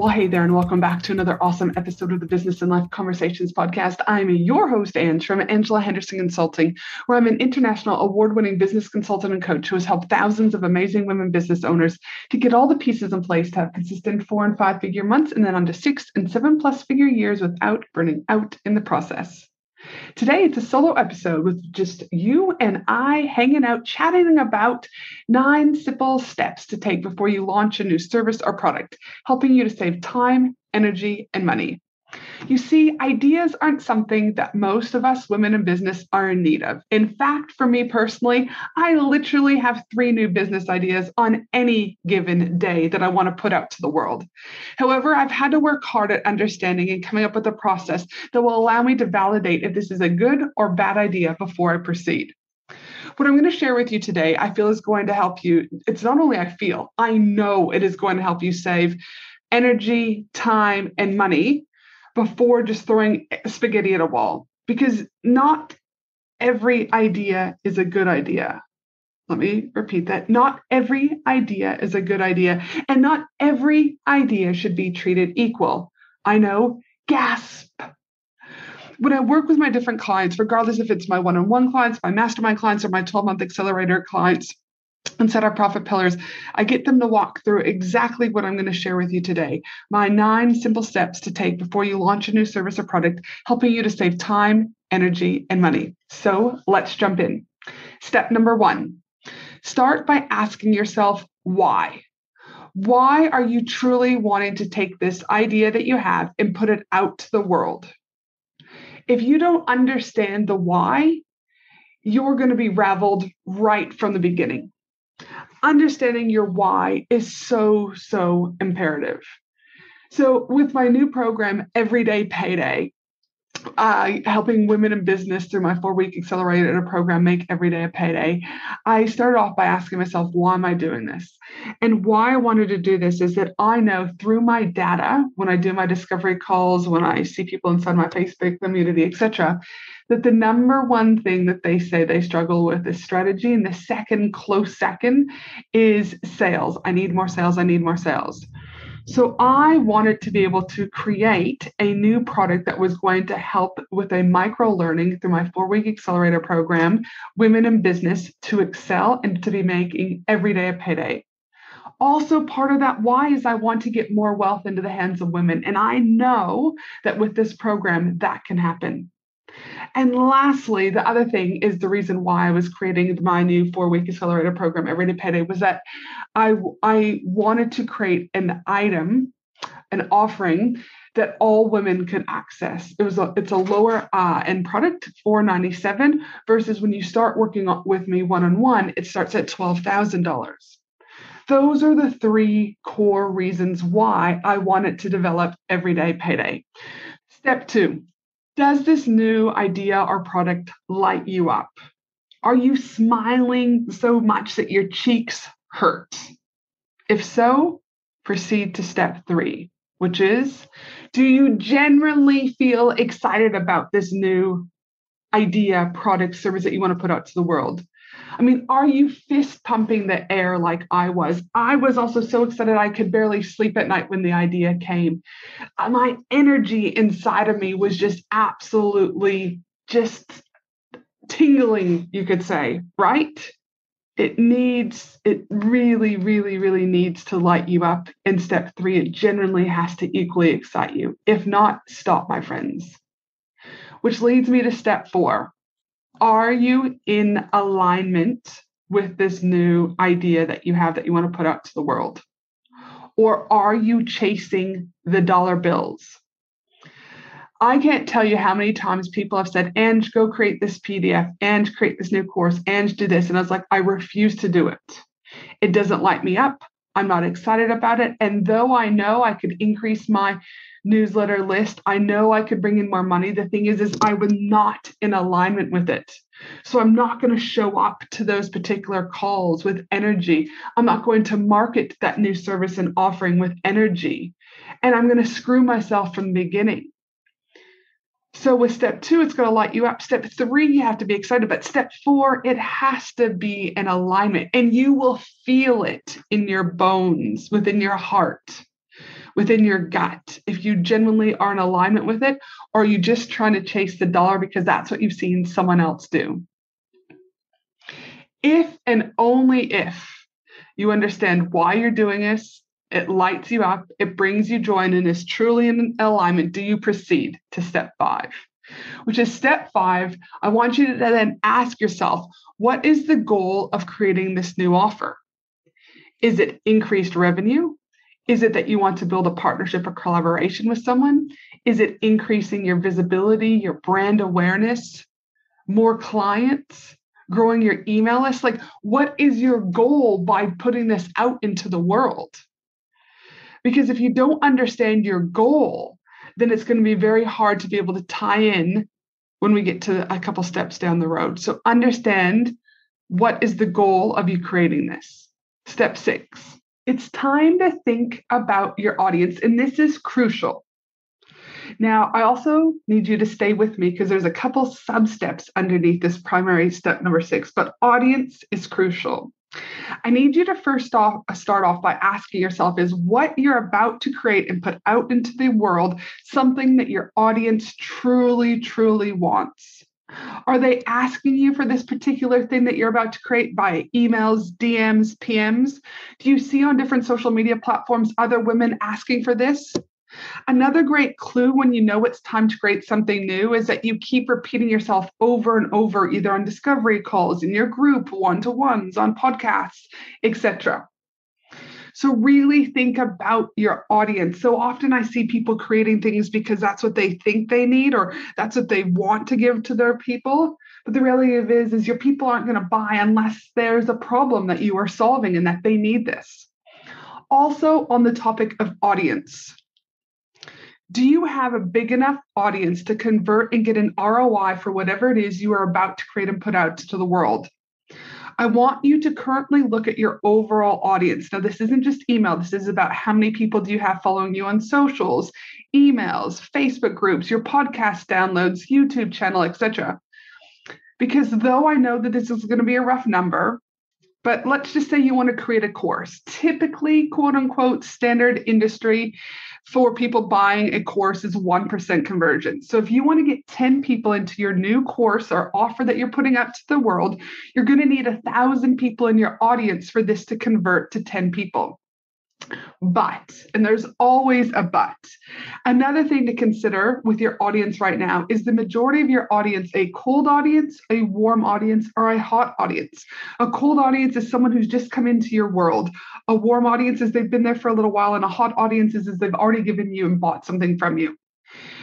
Well, hey there, and welcome back to another awesome episode of the Business and Life Conversations podcast. I'm your host, Ange, from Angela Henderson Consulting, where I'm an international award winning business consultant and coach who has helped thousands of amazing women business owners to get all the pieces in place to have consistent four and five figure months and then on to six and seven plus figure years without burning out in the process. Today, it's a solo episode with just you and I hanging out, chatting about nine simple steps to take before you launch a new service or product, helping you to save time, energy, and money. You see, ideas aren't something that most of us women in business are in need of. In fact, for me personally, I literally have three new business ideas on any given day that I want to put out to the world. However, I've had to work hard at understanding and coming up with a process that will allow me to validate if this is a good or bad idea before I proceed. What I'm going to share with you today, I feel is going to help you. It's not only I feel, I know it is going to help you save energy, time, and money before just throwing spaghetti at a wall because not every idea is a good idea. Let me repeat that. Not every idea is a good idea, and not every idea should be treated equal. I know, gasp. When I work with my different clients, regardless if it's my one on one clients, my mastermind clients, or my 12 month accelerator clients, and set our profit pillars, I get them to walk through exactly what I'm going to share with you today. My nine simple steps to take before you launch a new service or product, helping you to save time, energy, and money. So let's jump in. Step number one start by asking yourself why. Why are you truly wanting to take this idea that you have and put it out to the world? If you don't understand the why, you're going to be raveled right from the beginning understanding your why is so, so imperative. So, with my new program, Everyday Payday, uh, helping women in business through my four week accelerator program make every day a payday i started off by asking myself why am i doing this? And why i wanted to do this is that i know through my data when i do my discovery calls when i see people inside my facebook community etc that the number one thing that they say they struggle with is strategy and the second close second is sales. I need more sales i need more sales so I wanted to be able to create a new product that was going to help with a micro learning through my four week accelerator program, Women in Business to excel and to be making every day a payday. Also, part of that why is I want to get more wealth into the hands of women. And I know that with this program, that can happen. And lastly, the other thing is the reason why I was creating my new four week accelerator program, Everyday Payday, was that I, I wanted to create an item, an offering that all women can access. It was a, it's a lower uh, end product, 497 versus when you start working with me one on one, it starts at $12,000. Those are the three core reasons why I wanted to develop Everyday Payday. Step two, does this new idea or product light you up? Are you smiling so much that your cheeks hurt? If so, proceed to step three, which is do you generally feel excited about this new idea, product, service that you want to put out to the world? I mean, are you fist pumping the air like I was? I was also so excited I could barely sleep at night when the idea came. Uh, my energy inside of me was just absolutely just tingling, you could say, right? It needs, it really, really, really needs to light you up in step three. It generally has to equally excite you. If not, stop, my friends. Which leads me to step four are you in alignment with this new idea that you have that you want to put out to the world? Or are you chasing the dollar bills? I can't tell you how many times people have said, Ange, go create this PDF, and create this new course, and do this. And I was like, I refuse to do it. It doesn't light me up. I'm not excited about it. And though I know I could increase my newsletter list, I know I could bring in more money. The thing is, is I was not in alignment with it. So I'm not going to show up to those particular calls with energy. I'm not going to market that new service and offering with energy. And I'm going to screw myself from the beginning. So with step two, it's going to light you up. Step three, you have to be excited. But step four, it has to be an alignment, and you will feel it in your bones, within your heart, within your gut. If you genuinely are in alignment with it, or are you just trying to chase the dollar because that's what you've seen someone else do? If and only if you understand why you're doing this, it lights you up, it brings you joy, and is truly in alignment. Do you proceed to step five? Which is step five. I want you to then ask yourself, what is the goal of creating this new offer? Is it increased revenue? Is it that you want to build a partnership or collaboration with someone? Is it increasing your visibility, your brand awareness, more clients, growing your email list? Like, what is your goal by putting this out into the world? Because if you don't understand your goal, then it's going to be very hard to be able to tie in when we get to a couple steps down the road. So understand what is the goal of you creating this. Step six, it's time to think about your audience. And this is crucial. Now, I also need you to stay with me because there's a couple sub steps underneath this primary step number six, but audience is crucial. I need you to first off uh, start off by asking yourself is what you're about to create and put out into the world something that your audience truly, truly wants? Are they asking you for this particular thing that you're about to create by emails, DMs, PMs? Do you see on different social media platforms other women asking for this? Another great clue when you know it's time to create something new is that you keep repeating yourself over and over, either on discovery calls, in your group, one to ones, on podcasts, etc. So, really think about your audience. So often I see people creating things because that's what they think they need or that's what they want to give to their people. But the reality of is, is your people aren't going to buy unless there's a problem that you are solving and that they need this. Also, on the topic of audience, do you have a big enough audience to convert and get an ROI for whatever it is you are about to create and put out to the world? I want you to currently look at your overall audience. Now, this isn't just email, this is about how many people do you have following you on socials, emails, Facebook groups, your podcast downloads, YouTube channel, etc. Because though I know that this is going to be a rough number, but let's just say you want to create a course. Typically, quote unquote, standard industry for people buying a course is 1% conversion. So if you want to get 10 people into your new course or offer that you're putting out to the world, you're going to need a thousand people in your audience for this to convert to 10 people. But, and there's always a but. Another thing to consider with your audience right now is the majority of your audience a cold audience, a warm audience, or a hot audience. A cold audience is someone who's just come into your world. A warm audience is they've been there for a little while, and a hot audience is, is they've already given you and bought something from you.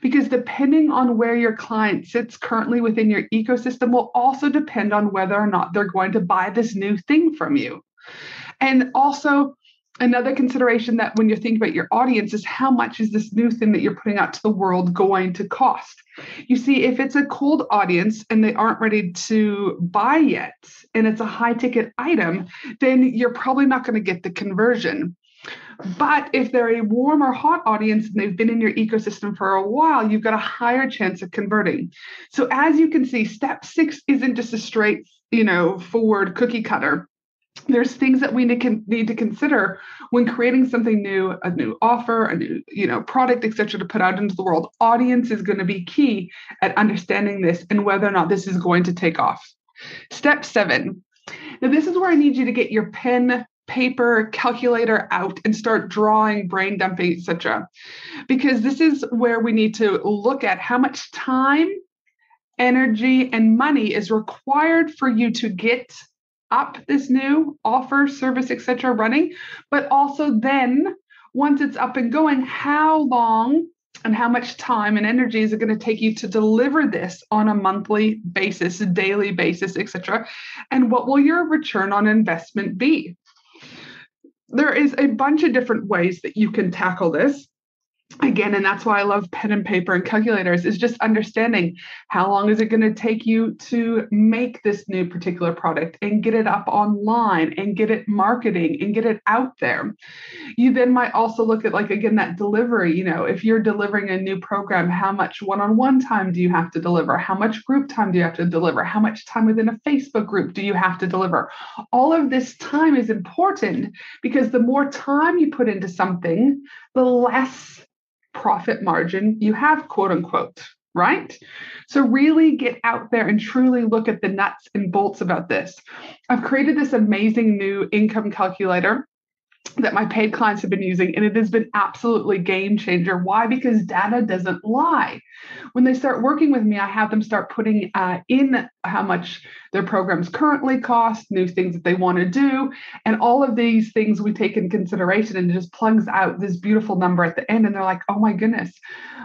Because depending on where your client sits currently within your ecosystem will also depend on whether or not they're going to buy this new thing from you. And also, another consideration that when you think about your audience is how much is this new thing that you're putting out to the world going to cost? You see if it's a cold audience and they aren't ready to buy yet and it's a high ticket item then you're probably not going to get the conversion. But if they're a warm or hot audience and they've been in your ecosystem for a while, you've got a higher chance of converting. So as you can see, step six isn't just a straight, you know, forward cookie cutter there's things that we need, to consider when creating something new a new offer a new you know product etc to put out into the world. Audience is going to be key at understanding this and whether or not this is going to take off. Step seven. Now this is where i need you to get your pen paper calculator out and start drawing brain dumping etc because this is where we need to look at how much time energy and money is required for you to get up this new offer, service, etc. running, but also then once it's up and going, how long and how much time and energy is it going to take you to deliver this on a monthly basis, daily basis, etc. And what will your return on investment be? there is a bunch of different ways that you can tackle this again and that's why i love pen and paper and calculators is just understanding how long is it going to take you to make this new particular product and get it up online and get it marketing and get it out there. You then might also look at like again that delivery you know if you're delivering a new program how much one-on-one time do you have to deliver? How much group time do you have to deliver? How much time within a facebook group do you have to deliver? All of this time is important because the more time you put into something the less profit margin you have, quote unquote, right? So, really get out there and truly look at the nuts and bolts about this. I've created this amazing new income calculator that my paid clients have been using and it has been absolutely game changer. Why? Because data doesn't lie. When they start working with me i have them start putting uh, in how much their programs currently cost new things that they want to do and all of these things we take in consideration and it just plugs out this beautiful number at the end and they're like oh my goodness.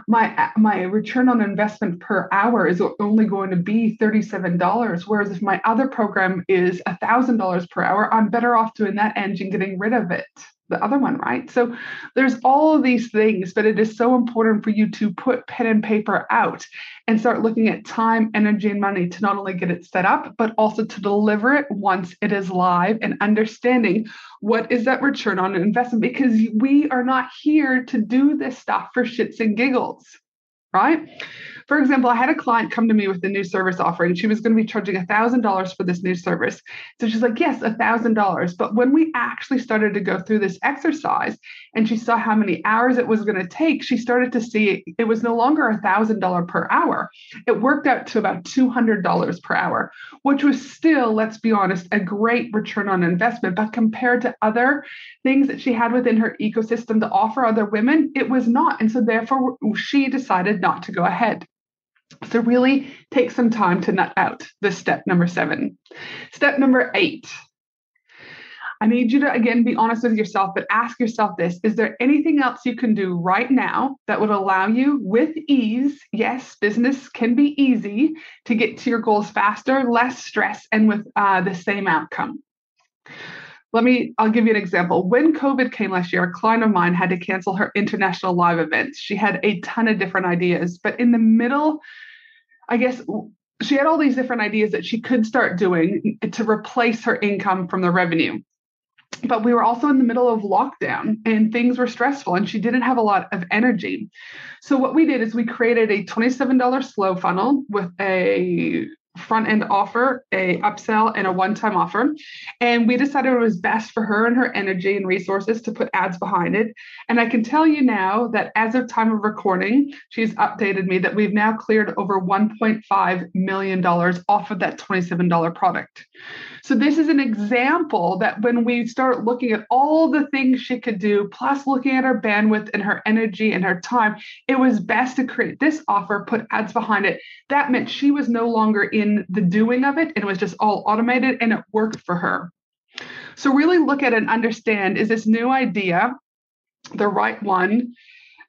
My my return on investment per hour is only going to be $37 whereas if my other program is $1000 per hour i'm better off doing that engine getting rid of it the other one, right? So there's all of these things, but it is so important for you to put pen and paper out and start looking at time, energy, and money to not only get it set up, but also to deliver it once it is live and understanding what is that return on investment because we are not here to do this stuff for shits and giggles, right? For example, I had a client come to me with a new service offering. She was going to be charging $1,000 for this new service. So she's like, yes, $1,000. But when we actually started to go through this exercise and she saw how many hours it was going to take, she started to see it was no longer $1,000 per hour. It worked out to about $200 per hour, which was still, let's be honest, a great return on investment. But compared to other things that she had within her ecosystem to offer other women, it was not. And so therefore, she decided not to go ahead. So, really take some time to nut out this step number seven. Step number eight. I need you to again be honest with yourself, but ask yourself this Is there anything else you can do right now that would allow you with ease? Yes, business can be easy to get to your goals faster, less stress, and with uh, the same outcome. Let me, I'll give you an example. When COVID came last year, a client of mine had to cancel her international live events. She had a ton of different ideas, but in the middle, I guess she had all these different ideas that she could start doing to replace her income from the revenue. But we were also in the middle of lockdown and things were stressful and she didn't have a lot of energy. So what we did is we created a $27 slow funnel with a front end offer, a upsell, and a one time offer. And we decided it was best for her and her energy and resources to put ads behind it. And I can tell you now that as of time of recording, she's updated me that we've now cleared over $1.5 million off of that $27 product. So this is an example that when we start looking at all the things she could do, plus looking at her bandwidth and her energy and her time, it was best to create this offer, put ads behind it. That meant she was no longer in the doing of it and it was just all automated and it worked for her. So really look at and understand is this new idea the right one?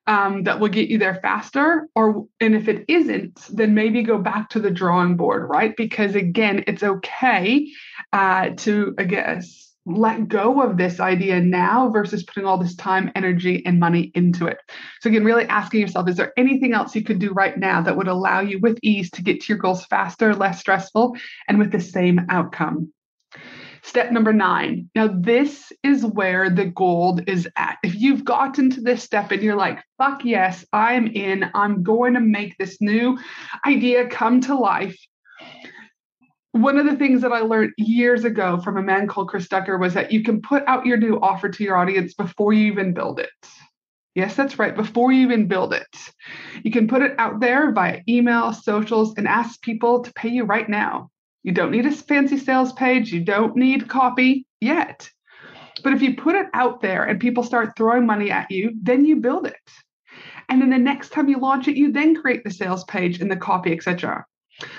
Um, that will get you there faster or and if it isn't then maybe go back to the drawing board right? Because again it's okay uh, to i guess let go of this idea now versus putting all this time energy and money into it. So again really asking yourself is there anything else you could do right now that would allow you with ease to get to your goals faster less stressful and with the same outcome Step number nine. Now, this is where the gold is at. If you've gotten to this step and you're like, fuck yes, I'm in, I'm going to make this new idea come to life. One of the things that I learned years ago from a man called Chris Ducker was that you can put out your new offer to your audience before you even build it. Yes, that's right. Before you even build it, you can put it out there via email, socials, and ask people to pay you right now. You don't need a fancy sales page. You don't need copy yet. But if you put it out there and people start throwing money at you, then you build it. And then the next time you launch it, you then create the sales page and the copy, etc.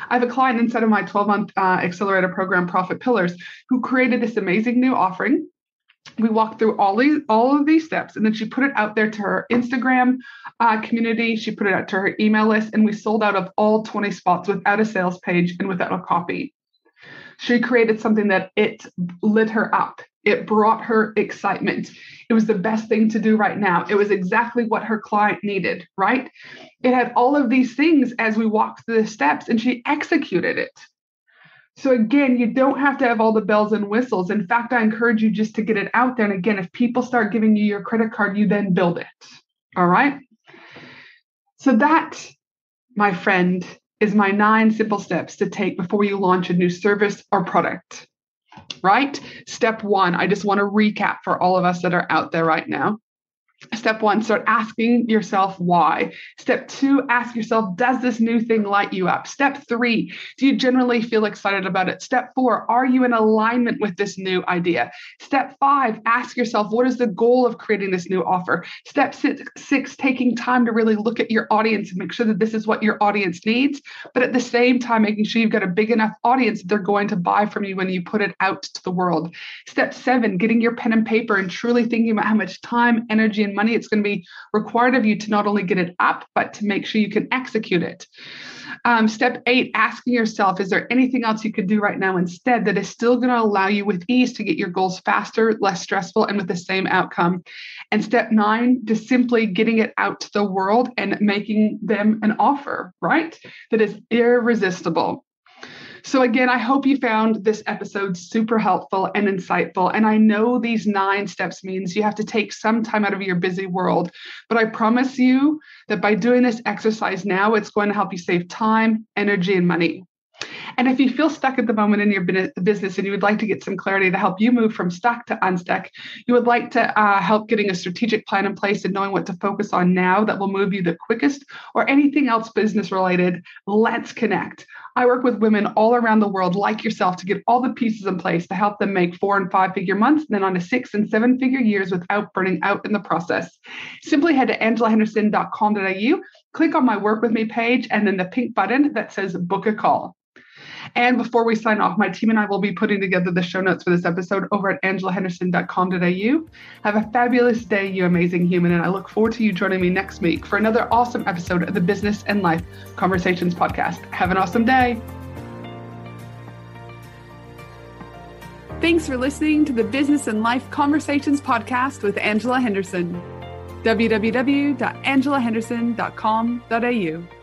I have a client inside of my 12 month uh, accelerator program, Profit Pillars, who created this amazing new offering. We walked through all these, all of these steps, and then she put it out there to her Instagram uh, community. She put it out to her email list, and we sold out of all 20 spots without a sales page and without a copy she created something that it lit her up It brought her excitement. It was the best thing to do right now. It was exactly what her client needed, right? It had all of these things as we walked through the steps and she executed it. So, again, you don't have to have all the bells and whistles. In fact, I encourage you just to get it out there. And again, if people start giving you your credit card, you then build it. All right. So, that, my friend, is my nine simple steps to take before you launch a new service or product. Right? Step one, I just want to recap for all of us that are out there right now. Step one, start asking yourself why. Step two, ask yourself, does this new thing light you up? Step three, do you generally feel excited about it? Step four, are you in alignment with this new idea? Step five, ask yourself, what is the goal of creating this new offer? Step six, six taking time to really look at your audience and make sure that this is what your audience needs, but at the same time, making sure you've got a big enough audience that they're going to buy from you when you put it out to the world. Step seven, getting your pen and paper and truly thinking about how much time, energy, and money it's going to be required of you to not only get it up, but to make sure you can execute it. Um, step eight, asking yourself, is there anything else you could do right now instead that is still going to allow you with ease to get your goals faster, less stressful, and with the same outcome? And step nine, just simply getting it out to the world and making them an offer, right? That is irresistible. So, again, I hope you found this episode super helpful and insightful. And I know these nine steps means you have to take some time out of your busy world. But I promise you that by doing this exercise now, it's going to help you save time, energy, and money. And if you feel stuck at the moment in your business and you would like to get some clarity to help you move from stuck to unstuck, you would like to uh, help getting a strategic plan in place and knowing what to focus on now that will move you the quickest or anything else business related, let's connect. I work with women all around the world like yourself to get all the pieces in place to help them make four and five figure months, and then on to six and seven figure years without burning out in the process. Simply head to angelahenderson.com.au, click on my work with me page, and then the pink button that says book a call. And before we sign off, my team and I will be putting together the show notes for this episode over at angelahenderson.com.au. Have a fabulous day, you amazing human, and I look forward to you joining me next week for another awesome episode of the Business and Life Conversations podcast. Have an awesome day. Thanks for listening to the Business and Life Conversations podcast with Angela Henderson. www.angelahenderson.com.au